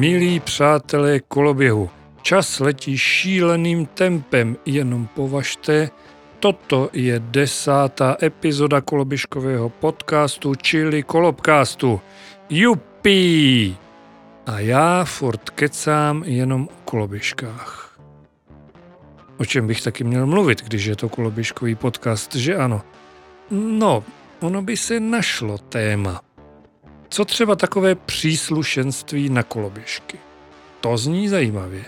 Milí přátelé koloběhu, čas letí šíleným tempem, jenom považte, toto je desátá epizoda koloběžkového podcastu, čili kolobcastu. Jupí! A já furt kecám jenom o koloběžkách. O čem bych taky měl mluvit, když je to koloběžkový podcast, že ano? No, ono by se našlo téma. Co třeba takové příslušenství na koloběžky? To zní zajímavě.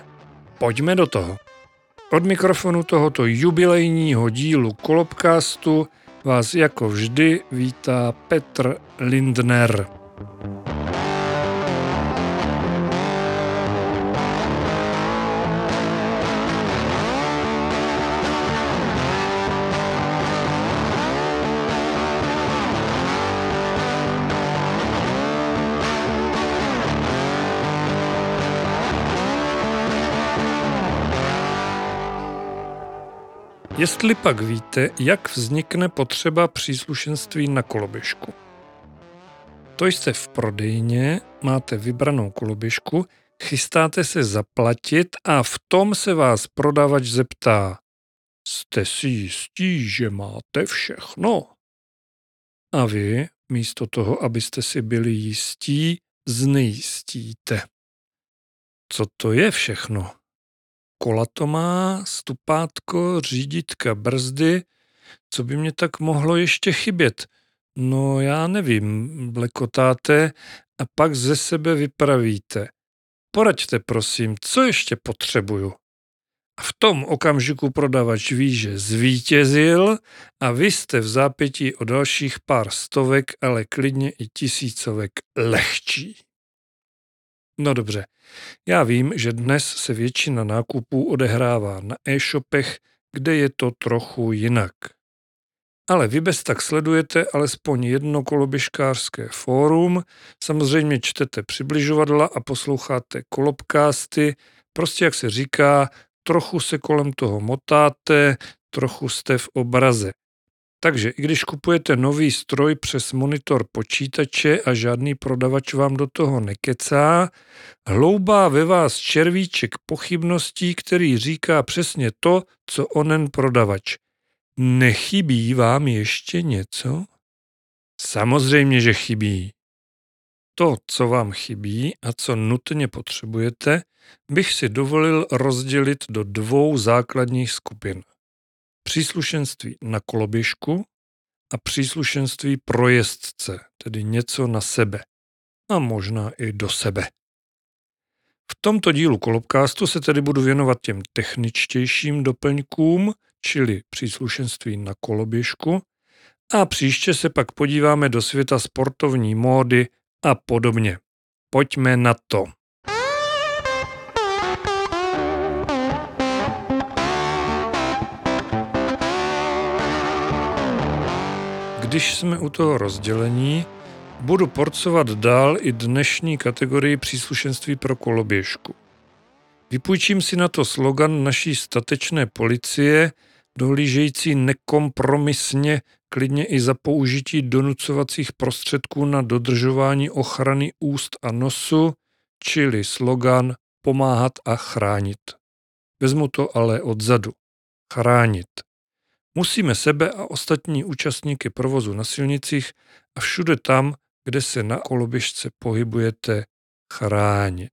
Pojďme do toho. Od mikrofonu tohoto jubilejního dílu Kolobcastu vás jako vždy vítá Petr Lindner. Jestli pak víte, jak vznikne potřeba příslušenství na koloběžku. To jste v prodejně, máte vybranou koloběžku, chystáte se zaplatit a v tom se vás prodavač zeptá. Jste si jistí, že máte všechno? A vy, místo toho, abyste si byli jistí, znejistíte. Co to je všechno? Kola to má, stupátko, říditka, brzdy, co by mě tak mohlo ještě chybět? No já nevím, blekotáte a pak ze sebe vypravíte. Poraďte prosím, co ještě potřebuju. A v tom okamžiku prodavač ví, že zvítězil a vy jste v zápětí o dalších pár stovek, ale klidně i tisícovek lehčí. No dobře, já vím, že dnes se většina nákupů odehrává na e-shopech, kde je to trochu jinak. Ale vy bez tak sledujete alespoň jedno koloběžkářské fórum, samozřejmě čtete přibližovadla a posloucháte kolobkásty, prostě jak se říká, trochu se kolem toho motáte, trochu jste v obraze. Takže i když kupujete nový stroj přes monitor počítače a žádný prodavač vám do toho nekecá, hloubá ve vás červíček pochybností, který říká přesně to, co onen prodavač. Nechybí vám ještě něco? Samozřejmě, že chybí. To, co vám chybí a co nutně potřebujete, bych si dovolil rozdělit do dvou základních skupin příslušenství na koloběžku a příslušenství pro jezdce, tedy něco na sebe a možná i do sebe. V tomto dílu kolobkástu se tedy budu věnovat těm techničtějším doplňkům, čili příslušenství na koloběžku, a příště se pak podíváme do světa sportovní módy a podobně. Pojďme na to. Když jsme u toho rozdělení, budu porcovat dál i dnešní kategorii příslušenství pro koloběžku. Vypůjčím si na to slogan naší statečné policie, dohlížející nekompromisně, klidně i za použití donucovacích prostředků na dodržování ochrany úst a nosu, čili slogan pomáhat a chránit. Vezmu to ale odzadu. Chránit. Musíme sebe a ostatní účastníky provozu na silnicích a všude tam, kde se na koloběžce pohybujete, chránit.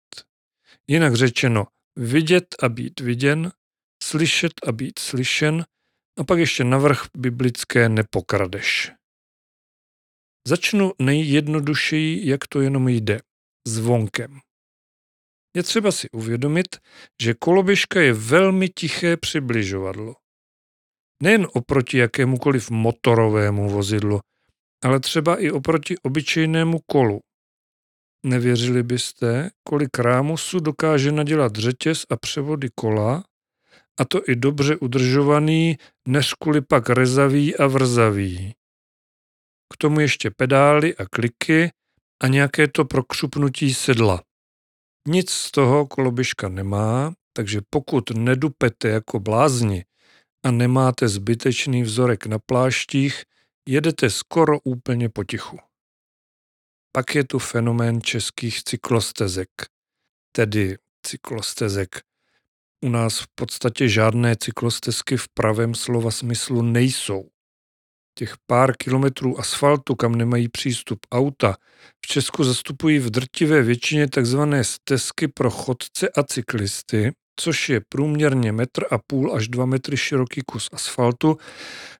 Jinak řečeno, vidět a být viděn, slyšet a být slyšen a pak ještě navrh biblické nepokradeš. Začnu nejjednodušeji, jak to jenom jde, zvonkem. Je třeba si uvědomit, že koloběžka je velmi tiché přibližovadlo. Nejen oproti jakémukoliv motorovému vozidlu, ale třeba i oproti obyčejnému kolu. Nevěřili byste, kolik rámusu dokáže nadělat řetěz a převody kola, a to i dobře udržovaný, než kvůli pak rezavý a vrzavý. K tomu ještě pedály a kliky a nějaké to prokřupnutí sedla. Nic z toho koloběžka nemá, takže pokud nedupete jako blázni a nemáte zbytečný vzorek na pláštích, jedete skoro úplně potichu. Pak je tu fenomén českých cyklostezek. tedy cyklostezek. U nás v podstatě žádné cyklostezky v pravém slova smyslu nejsou. Těch pár kilometrů asfaltu, kam nemají přístup auta, v Česku zastupují v drtivé většině tzv. stezky pro chodce a cyklisty, což je průměrně metr a půl až dva metry široký kus asfaltu,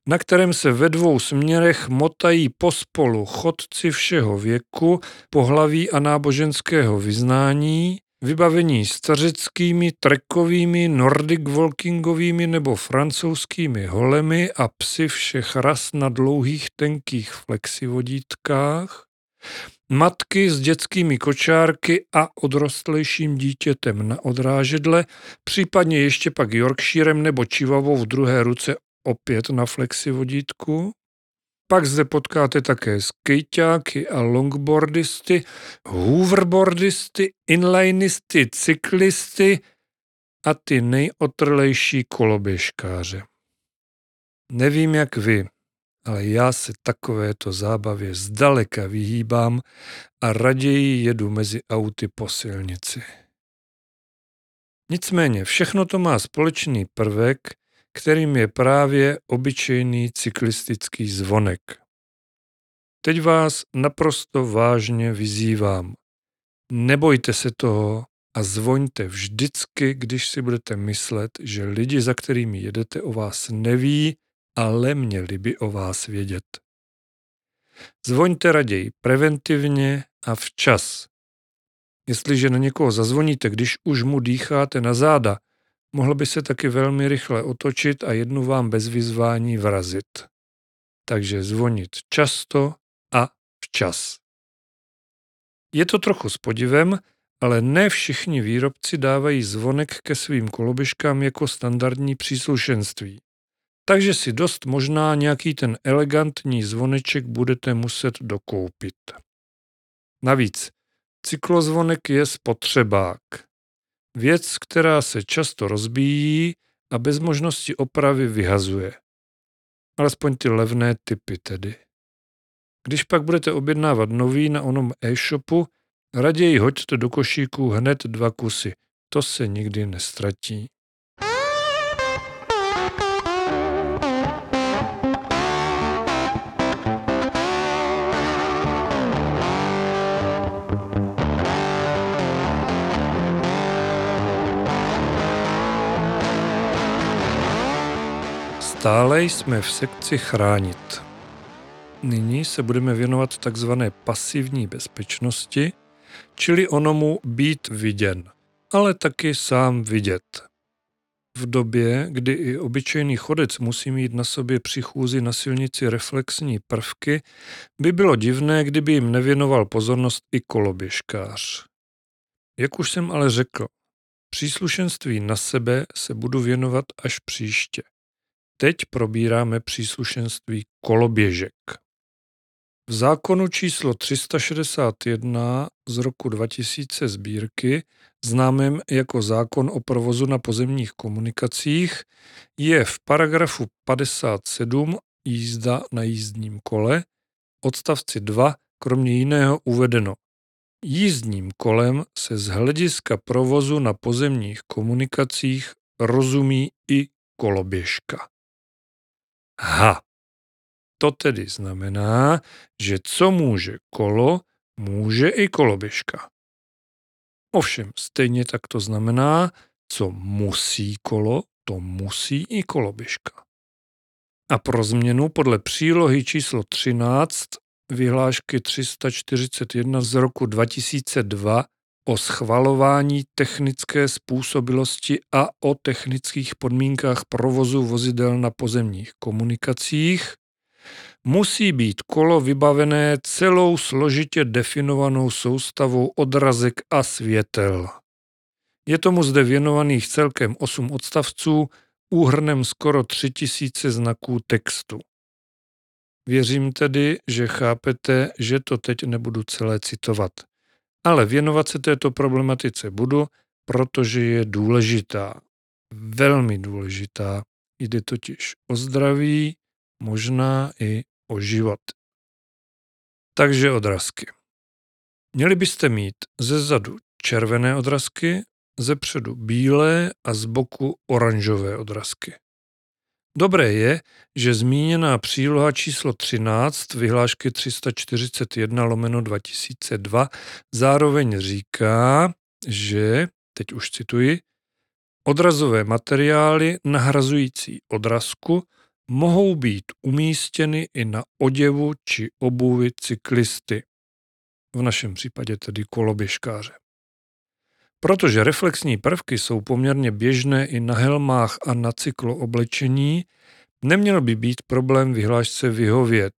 na kterém se ve dvou směrech motají pospolu chodci všeho věku, pohlaví a náboženského vyznání, vybavení stařeckými, trekovými, nordic walkingovými nebo francouzskými holemi a psy všech ras na dlouhých tenkých flexivodítkách, matky s dětskými kočárky a odrostlejším dítětem na odrážedle, případně ještě pak Yorkshirem nebo Čivavou v druhé ruce opět na flexivodítku. Pak zde potkáte také skejťáky a longboardisty, hoverboardisty, inlineisty, cyklisty a ty nejotrlejší koloběžkáře. Nevím jak vy, ale já se takovéto zábavě zdaleka vyhýbám a raději jedu mezi auty po silnici. Nicméně všechno to má společný prvek, kterým je právě obyčejný cyklistický zvonek. Teď vás naprosto vážně vyzývám. Nebojte se toho a zvoňte vždycky, když si budete myslet, že lidi, za kterými jedete, o vás neví ale měli by o vás vědět. Zvoňte raději preventivně a včas. Jestliže na někoho zazvoníte, když už mu dýcháte na záda, mohl by se taky velmi rychle otočit a jednu vám bez vyzvání vrazit. Takže zvonit často a včas. Je to trochu s podivem, ale ne všichni výrobci dávají zvonek ke svým koloběžkám jako standardní příslušenství takže si dost možná nějaký ten elegantní zvoneček budete muset dokoupit. Navíc, cyklozvonek je spotřebák. Věc, která se často rozbíjí a bez možnosti opravy vyhazuje. Alespoň ty levné typy tedy. Když pak budete objednávat nový na onom e-shopu, raději hoďte do košíku hned dva kusy. To se nikdy nestratí. Stále jsme v sekci chránit. Nyní se budeme věnovat takzvané pasivní bezpečnosti, čili onomu být viděn, ale taky sám vidět. V době, kdy i obyčejný chodec musí mít na sobě při chůzi na silnici reflexní prvky, by bylo divné, kdyby jim nevěnoval pozornost i koloběžkář. Jak už jsem ale řekl, příslušenství na sebe se budu věnovat až příště. Teď probíráme příslušenství koloběžek. V zákonu číslo 361 z roku 2000 sbírky, známém jako zákon o provozu na pozemních komunikacích, je v paragrafu 57 jízda na jízdním kole odstavci 2 kromě jiného uvedeno. Jízdním kolem se z hlediska provozu na pozemních komunikacích rozumí i koloběžka. Ha. To tedy znamená, že co může kolo, může i koloběžka. Ovšem, stejně tak to znamená, co musí kolo, to musí i koloběžka. A pro změnu podle přílohy číslo 13 vyhlášky 341 z roku 2002 o schvalování technické způsobilosti a o technických podmínkách provozu vozidel na pozemních komunikacích, musí být kolo vybavené celou složitě definovanou soustavou odrazek a světel. Je tomu zde věnovaných celkem 8 odstavců, úhrnem skoro 3000 znaků textu. Věřím tedy, že chápete, že to teď nebudu celé citovat. Ale věnovat se této problematice budu, protože je důležitá. Velmi důležitá. Jde totiž o zdraví, možná i o život. Takže odrazky. Měli byste mít ze zadu červené odrazky, ze předu bílé a z boku oranžové odrazky. Dobré je, že zmíněná příloha číslo 13 vyhlášky 341 lomeno 2002 zároveň říká, že, teď už cituji, odrazové materiály nahrazující odrazku mohou být umístěny i na oděvu či obuvi cyklisty. V našem případě tedy koloběžkáře. Protože reflexní prvky jsou poměrně běžné i na helmách a na cyklooblečení, neměl by být problém vyhlášce vyhovět.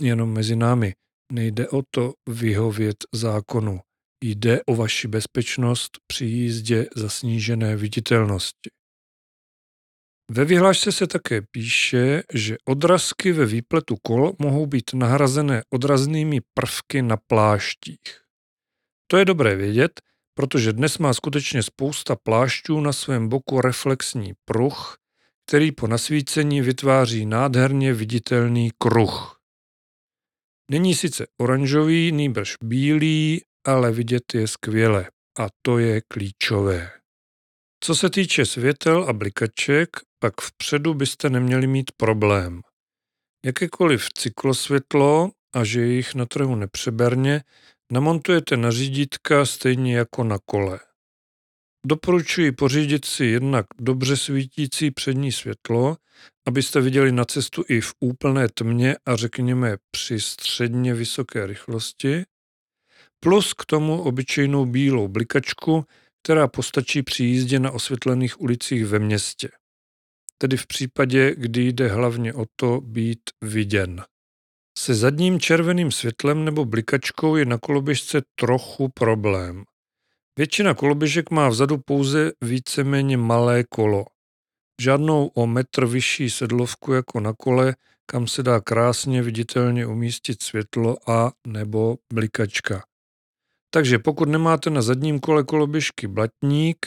Jenom mezi námi nejde o to vyhovět zákonu. Jde o vaši bezpečnost při jízdě za snížené viditelnosti. Ve vyhlášce se také píše, že odrazky ve výpletu kol mohou být nahrazené odraznými prvky na pláštích. To je dobré vědět, protože dnes má skutečně spousta plášťů na svém boku reflexní pruh, který po nasvícení vytváří nádherně viditelný kruh. Není sice oranžový, nýbrž bílý, ale vidět je skvěle a to je klíčové. Co se týče světel a blikaček, pak vpředu byste neměli mít problém. Jakékoliv cyklosvětlo, a že je jich na trhu nepřeberně, namontujete na řídítka stejně jako na kole. Doporučuji pořídit si jednak dobře svítící přední světlo, abyste viděli na cestu i v úplné tmě a řekněme při středně vysoké rychlosti, plus k tomu obyčejnou bílou blikačku, která postačí při jízdě na osvětlených ulicích ve městě. Tedy v případě, kdy jde hlavně o to být viděn. Se zadním červeným světlem nebo blikačkou je na koloběžce trochu problém. Většina koloběžek má vzadu pouze víceméně malé kolo. Žádnou o metr vyšší sedlovku jako na kole, kam se dá krásně viditelně umístit světlo a nebo blikačka. Takže pokud nemáte na zadním kole koloběžky blatník,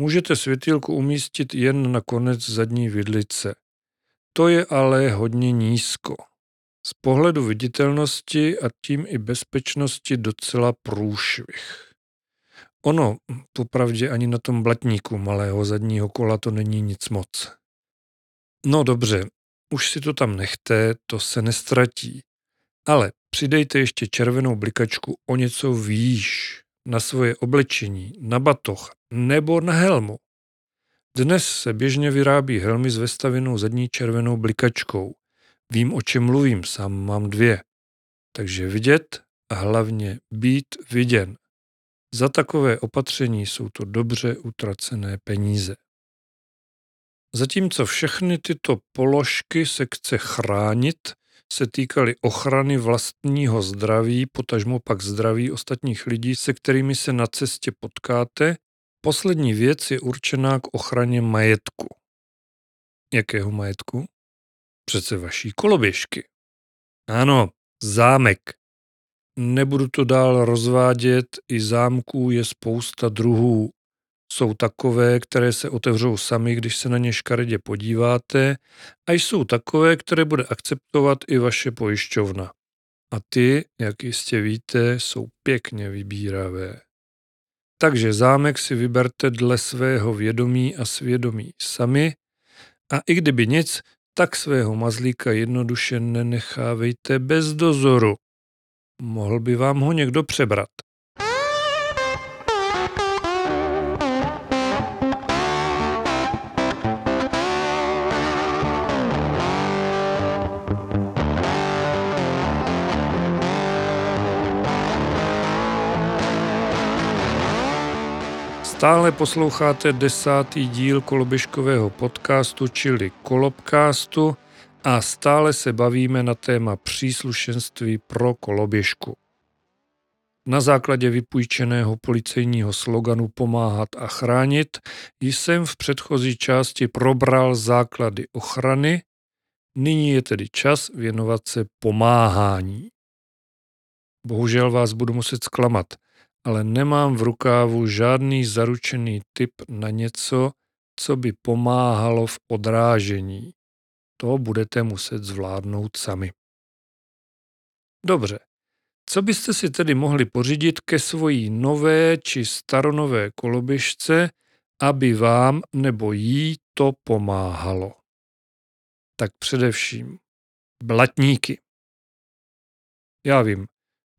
můžete světilku umístit jen na konec zadní vidlice. To je ale hodně nízko. Z pohledu viditelnosti a tím i bezpečnosti docela průšvih. Ono, popravdě ani na tom blatníku malého zadního kola to není nic moc. No dobře, už si to tam nechte, to se nestratí. Ale přidejte ještě červenou blikačku o něco výš na svoje oblečení, na batoh nebo na helmu. Dnes se běžně vyrábí helmy s vestavěnou zadní červenou blikačkou. Vím, o čem mluvím, sám mám dvě. Takže vidět a hlavně být viděn. Za takové opatření jsou to dobře utracené peníze. Zatímco všechny tyto položky se chce chránit, se týkaly ochrany vlastního zdraví, potažmo pak zdraví ostatních lidí, se kterými se na cestě potkáte, poslední věc je určená k ochraně majetku. Jakého majetku? Přece vaší koloběžky. Ano, zámek. Nebudu to dál rozvádět, i zámků je spousta druhů. Jsou takové, které se otevřou sami, když se na ně škaredě podíváte, a jsou takové, které bude akceptovat i vaše pojišťovna. A ty, jak jistě víte, jsou pěkně vybíravé. Takže zámek si vyberte dle svého vědomí a svědomí sami a i kdyby nic, tak svého mazlíka jednoduše nenechávejte bez dozoru. Mohl by vám ho někdo přebrat. Stále posloucháte desátý díl koloběžkového podcastu, čili Kolobcastu a stále se bavíme na téma příslušenství pro koloběžku. Na základě vypůjčeného policejního sloganu Pomáhat a chránit jsem v předchozí části probral základy ochrany, nyní je tedy čas věnovat se pomáhání. Bohužel vás budu muset zklamat – ale nemám v rukávu žádný zaručený typ na něco, co by pomáhalo v odrážení. To budete muset zvládnout sami. Dobře, Co byste si tedy mohli pořídit ke svojí nové či staronové koloběžce, aby vám nebo jí to pomáhalo? Tak především blatníky. Já vím,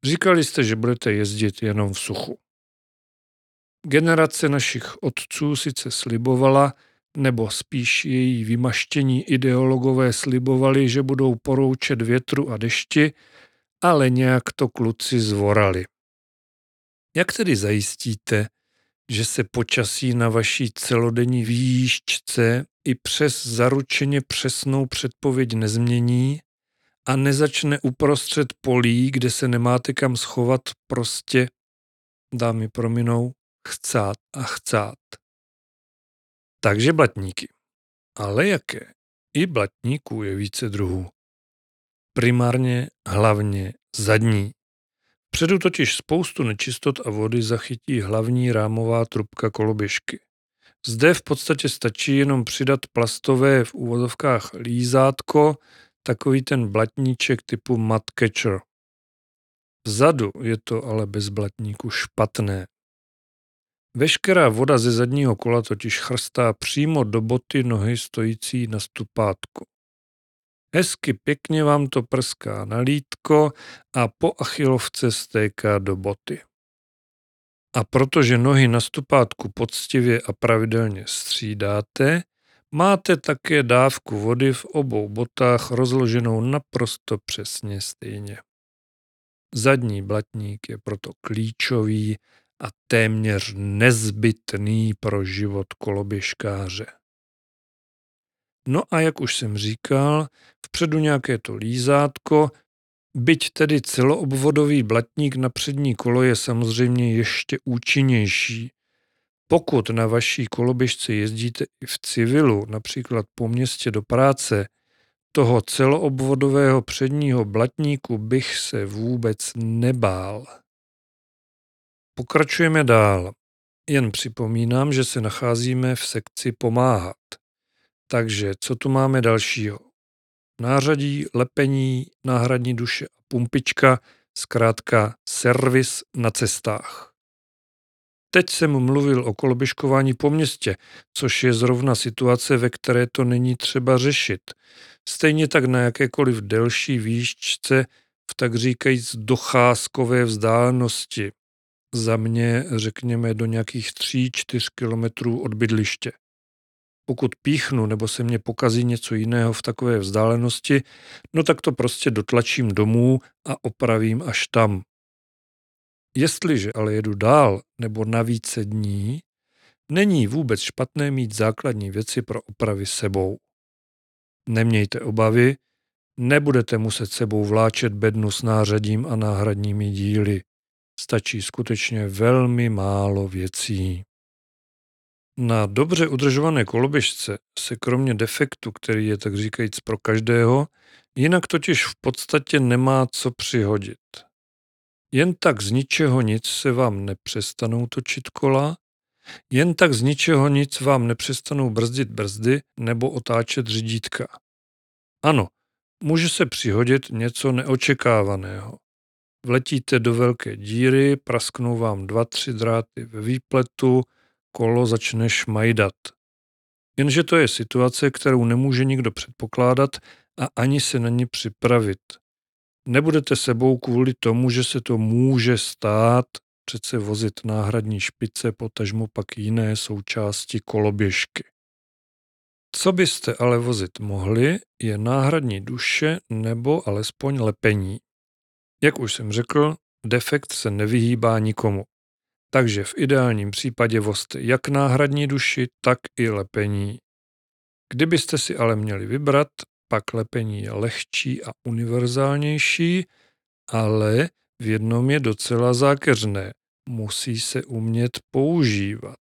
říkali jste, že budete jezdit jenom v suchu. Generace našich otců sice slibovala, nebo spíš její vymaštění ideologové slibovali, že budou poroučet větru a dešti, ale nějak to kluci zvorali. Jak tedy zajistíte, že se počasí na vaší celodenní výjížďce i přes zaručeně přesnou předpověď nezmění a nezačne uprostřed polí, kde se nemáte kam schovat, prostě, dámy prominou, chcát a chcát. Takže blatníky. Ale jaké? I blatníků je více druhů. Primárně, hlavně zadní. Předu totiž spoustu nečistot a vody zachytí hlavní rámová trubka koloběžky. Zde v podstatě stačí jenom přidat plastové v úvodovkách lízátko, takový ten blatníček typu mud catcher. Vzadu je to ale bez blatníku špatné. Veškerá voda ze zadního kola totiž chrstá přímo do boty nohy stojící na stupátku. Hezky pěkně vám to prská na lítko a po achilovce stéká do boty. A protože nohy na stupátku poctivě a pravidelně střídáte, máte také dávku vody v obou botách rozloženou naprosto přesně stejně. Zadní blatník je proto klíčový a téměř nezbytný pro život koloběžkáře. No a jak už jsem říkal, vpředu nějaké to lízátko, byť tedy celoobvodový blatník na přední kolo je samozřejmě ještě účinnější. Pokud na vaší koloběžce jezdíte i v civilu, například po městě do práce, toho celoobvodového předního blatníku bych se vůbec nebál. Pokračujeme dál. Jen připomínám, že se nacházíme v sekci pomáhat. Takže co tu máme dalšího? Nářadí, lepení, náhradní duše a pumpička, zkrátka servis na cestách. Teď jsem mluvil o koloběžkování po městě, což je zrovna situace, ve které to není třeba řešit. Stejně tak na jakékoliv delší výščce v tak říkajíc docházkové vzdálenosti. Za mě řekněme do nějakých 3-4 kilometrů od bydliště. Pokud píchnu nebo se mě pokazí něco jiného v takové vzdálenosti, no tak to prostě dotlačím domů a opravím až tam. Jestliže ale jedu dál nebo na více dní, není vůbec špatné mít základní věci pro opravy sebou. Nemějte obavy, nebudete muset sebou vláčet bednu s nářadím a náhradními díly. Stačí skutečně velmi málo věcí. Na dobře udržované koloběžce se kromě defektu, který je tak říkajíc pro každého, jinak totiž v podstatě nemá co přihodit. Jen tak z ničeho nic se vám nepřestanou točit kola, jen tak z ničeho nic vám nepřestanou brzdit brzdy nebo otáčet řídítka. Ano, může se přihodit něco neočekávaného. Vletíte do velké díry, prasknou vám dva, tři dráty ve výpletu, kolo začne šmajdat. Jenže to je situace, kterou nemůže nikdo předpokládat a ani se na ní připravit. Nebudete sebou kvůli tomu, že se to může stát, přece vozit náhradní špice, potažmo pak jiné součásti koloběžky. Co byste ale vozit mohli, je náhradní duše nebo alespoň lepení. Jak už jsem řekl, defekt se nevyhýbá nikomu. Takže v ideálním případě vozte jak náhradní duši, tak i lepení. Kdybyste si ale měli vybrat, pak lepení je lehčí a univerzálnější, ale v jednom je docela zákeřné. Musí se umět používat.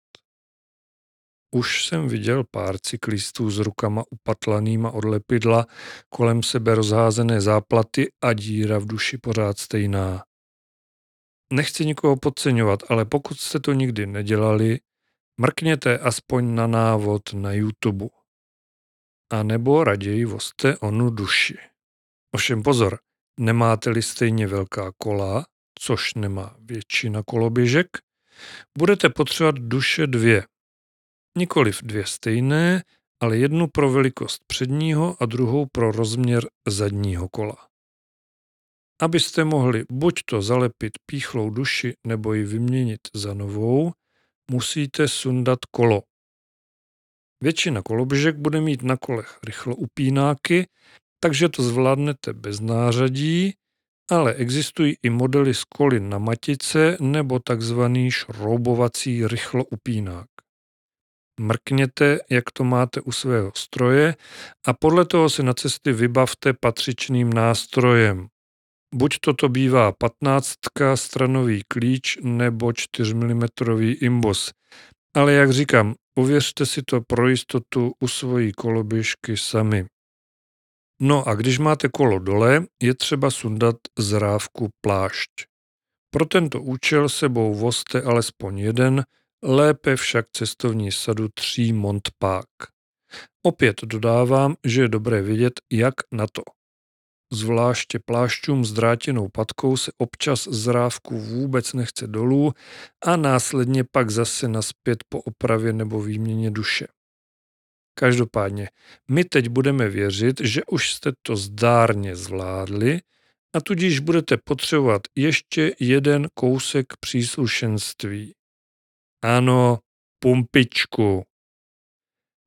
Už jsem viděl pár cyklistů s rukama upatlanýma od lepidla, kolem sebe rozházené záplaty a díra v duši pořád stejná. Nechci nikoho podceňovat, ale pokud jste to nikdy nedělali, mrkněte aspoň na návod na YouTube. A nebo raději vozte onu duši. Ovšem pozor, nemáte-li stejně velká kola, což nemá většina koloběžek, budete potřebovat duše dvě. Nikoliv dvě stejné, ale jednu pro velikost předního a druhou pro rozměr zadního kola. Abyste mohli buď to zalepit píchlou duši nebo ji vyměnit za novou, musíte sundat kolo. Většina koloběžek bude mít na kolech rychlo upínáky, takže to zvládnete bez nářadí, ale existují i modely s koly na matice nebo takzvaný šroubovací rychlo upínák. Mrkněte, jak to máte u svého stroje a podle toho si na cesty vybavte patřičným nástrojem. Buď toto bývá 15 stranový klíč nebo 4 mm imbos. Ale jak říkám, uvěřte si to pro jistotu u svojí koloběžky sami. No a když máte kolo dole, je třeba sundat zrávku plášť. Pro tento účel sebou vozte alespoň jeden, lépe však cestovní sadu tří montpák. Opět dodávám, že je dobré vědět, jak na to. Zvláště plášťům s drátěnou patkou se občas zrávku vůbec nechce dolů a následně pak zase naspět po opravě nebo výměně duše. Každopádně, my teď budeme věřit, že už jste to zdárně zvládli a tudíž budete potřebovat ještě jeden kousek příslušenství. Ano, pumpičku.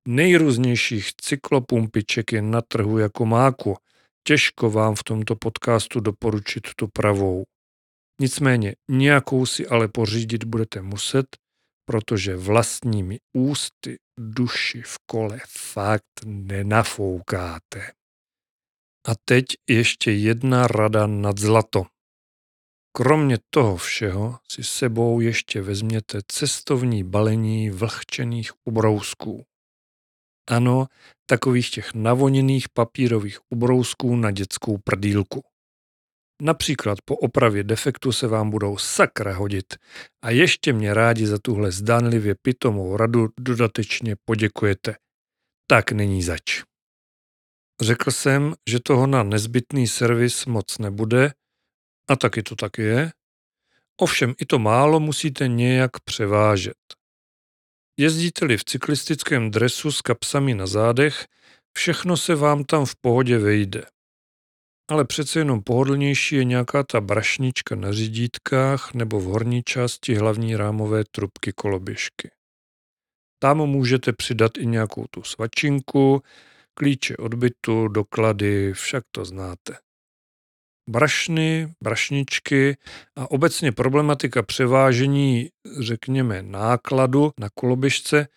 Nejrůznějších cyklopumpiček je na trhu jako máku. Těžko vám v tomto podcastu doporučit tu pravou. Nicméně nějakou si ale pořídit budete muset, protože vlastními ústy duši v kole fakt nenafoukáte. A teď ještě jedna rada nad zlato. Kromě toho všeho si sebou ještě vezměte cestovní balení vlhčených ubrousků. Ano, takových těch navoněných papírových ubrousků na dětskou prdílku. Například po opravě defektu se vám budou sakra hodit a ještě mě rádi za tuhle zdánlivě pitomou radu dodatečně poděkujete. Tak není zač. Řekl jsem, že toho na nezbytný servis moc nebude a taky to tak je. Ovšem i to málo musíte nějak převážet. Jezdíte-li v cyklistickém dresu s kapsami na zádech, všechno se vám tam v pohodě vejde ale přece jenom pohodlnější je nějaká ta brašnička na řídítkách nebo v horní části hlavní rámové trubky koloběžky. Tam můžete přidat i nějakou tu svačinku, klíče odbytu, doklady, však to znáte. Brašny, brašničky a obecně problematika převážení, řekněme, nákladu na koloběžce,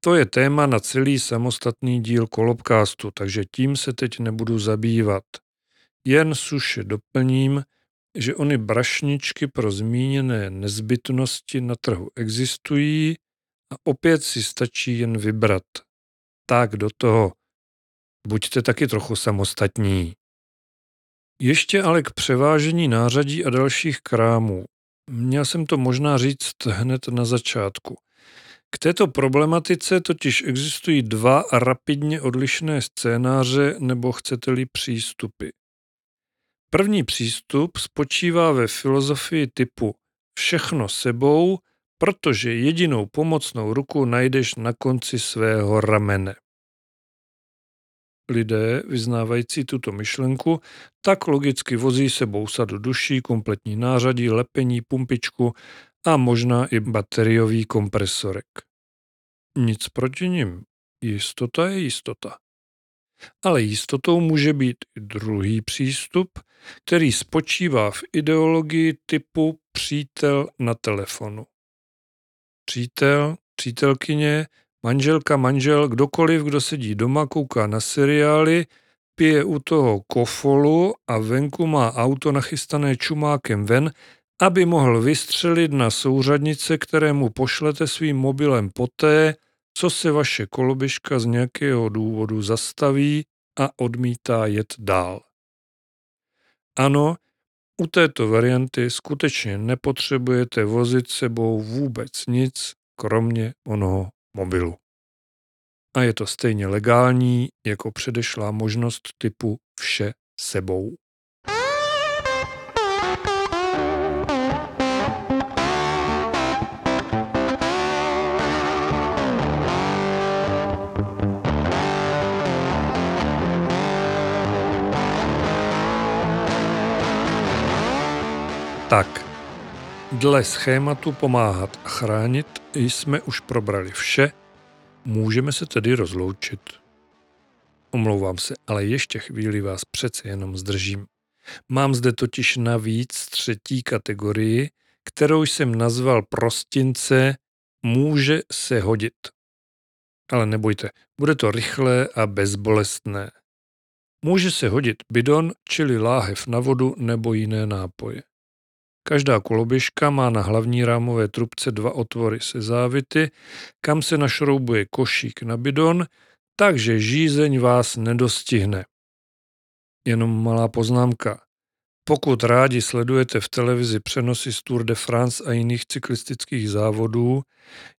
to je téma na celý samostatný díl kolobkástu, takže tím se teď nebudu zabývat. Jen suše doplním, že ony brašničky pro zmíněné nezbytnosti na trhu existují a opět si stačí jen vybrat. Tak do toho. Buďte taky trochu samostatní. Ještě ale k převážení nářadí a dalších krámů. Měl jsem to možná říct hned na začátku. K této problematice totiž existují dva rapidně odlišné scénáře nebo chcete-li přístupy. První přístup spočívá ve filozofii typu všechno sebou, protože jedinou pomocnou ruku najdeš na konci svého ramene. Lidé, vyznávající tuto myšlenku, tak logicky vozí sebou sadu duší, kompletní nářadí, lepení, pumpičku a možná i bateriový kompresorek. Nic proti nim. Jistota je jistota. Ale jistotou může být i druhý přístup, který spočívá v ideologii typu přítel na telefonu. Přítel, přítelkyně, manželka, manžel, kdokoliv, kdo sedí doma, kouká na seriály, pije u toho kofolu a venku má auto nachystané čumákem ven, aby mohl vystřelit na souřadnice, kterému pošlete svým mobilem poté, co se vaše koloběžka z nějakého důvodu zastaví a odmítá jet dál. Ano, u této varianty skutečně nepotřebujete vozit sebou vůbec nic, kromě onoho mobilu. A je to stejně legální jako předešlá možnost typu vše sebou. Tak, dle schématu pomáhat a chránit jsme už probrali vše, můžeme se tedy rozloučit. Omlouvám se, ale ještě chvíli vás přece jenom zdržím. Mám zde totiž navíc třetí kategorii, kterou jsem nazval prostince může se hodit. Ale nebojte, bude to rychlé a bezbolestné. Může se hodit bidon, čili láhev na vodu nebo jiné nápoje. Každá koloběžka má na hlavní rámové trubce dva otvory se závity, kam se našroubuje košík na bidon, takže žízeň vás nedostihne. Jenom malá poznámka. Pokud rádi sledujete v televizi přenosy z Tour de France a jiných cyklistických závodů,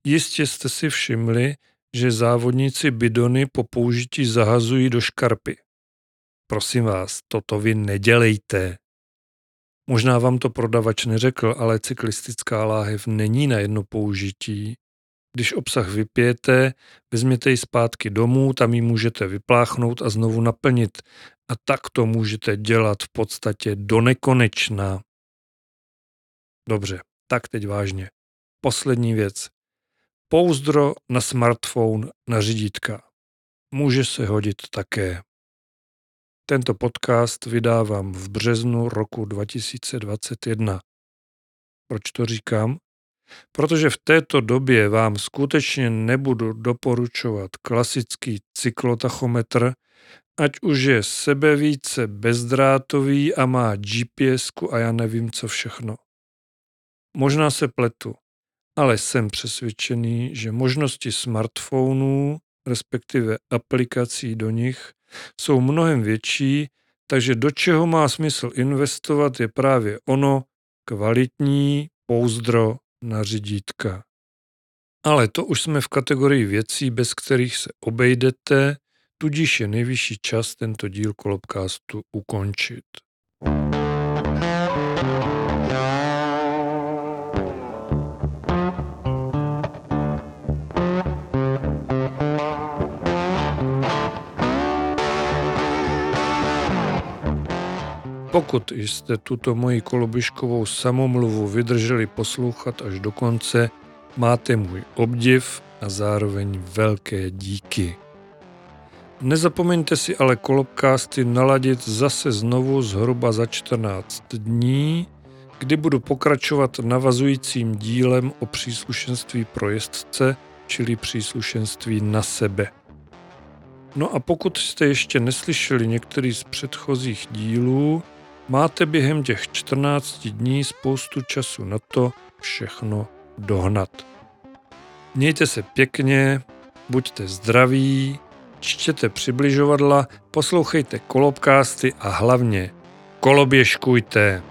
jistě jste si všimli, že závodníci bidony po použití zahazují do škarpy. Prosím vás, toto vy nedělejte. Možná vám to prodavač neřekl, ale cyklistická láhev není na jedno použití. Když obsah vypijete, vezměte ji zpátky domů, tam ji můžete vypláchnout a znovu naplnit. A tak to můžete dělat v podstatě do nekonečna. Dobře, tak teď vážně. Poslední věc. Pouzdro na smartphone na řidítka. Může se hodit také. Tento podcast vydávám v březnu roku 2021. Proč to říkám? Protože v této době vám skutečně nebudu doporučovat klasický cyklotachometr, ať už je sebevíce bezdrátový a má GPS a já nevím co všechno. Možná se pletu, ale jsem přesvědčený, že možnosti smartphonů, respektive aplikací do nich, jsou mnohem větší, takže do čeho má smysl investovat je právě ono kvalitní pouzdro na řidítka. Ale to už jsme v kategorii věcí, bez kterých se obejdete, tudíž je nejvyšší čas tento díl Kolobcastu ukončit. Pokud jste tuto moji kolobiškovou samomluvu vydrželi poslouchat až do konce, máte můj obdiv a zároveň velké díky. Nezapomeňte si ale kolobkásty naladit zase znovu zhruba za 14 dní, kdy budu pokračovat navazujícím dílem o příslušenství pro jezdce, čili příslušenství na sebe. No a pokud jste ještě neslyšeli některý z předchozích dílů, Máte během těch 14 dní spoustu času na to všechno dohnat. Mějte se pěkně, buďte zdraví, čtěte přibližovadla, poslouchejte kolobkásty a hlavně koloběžkujte.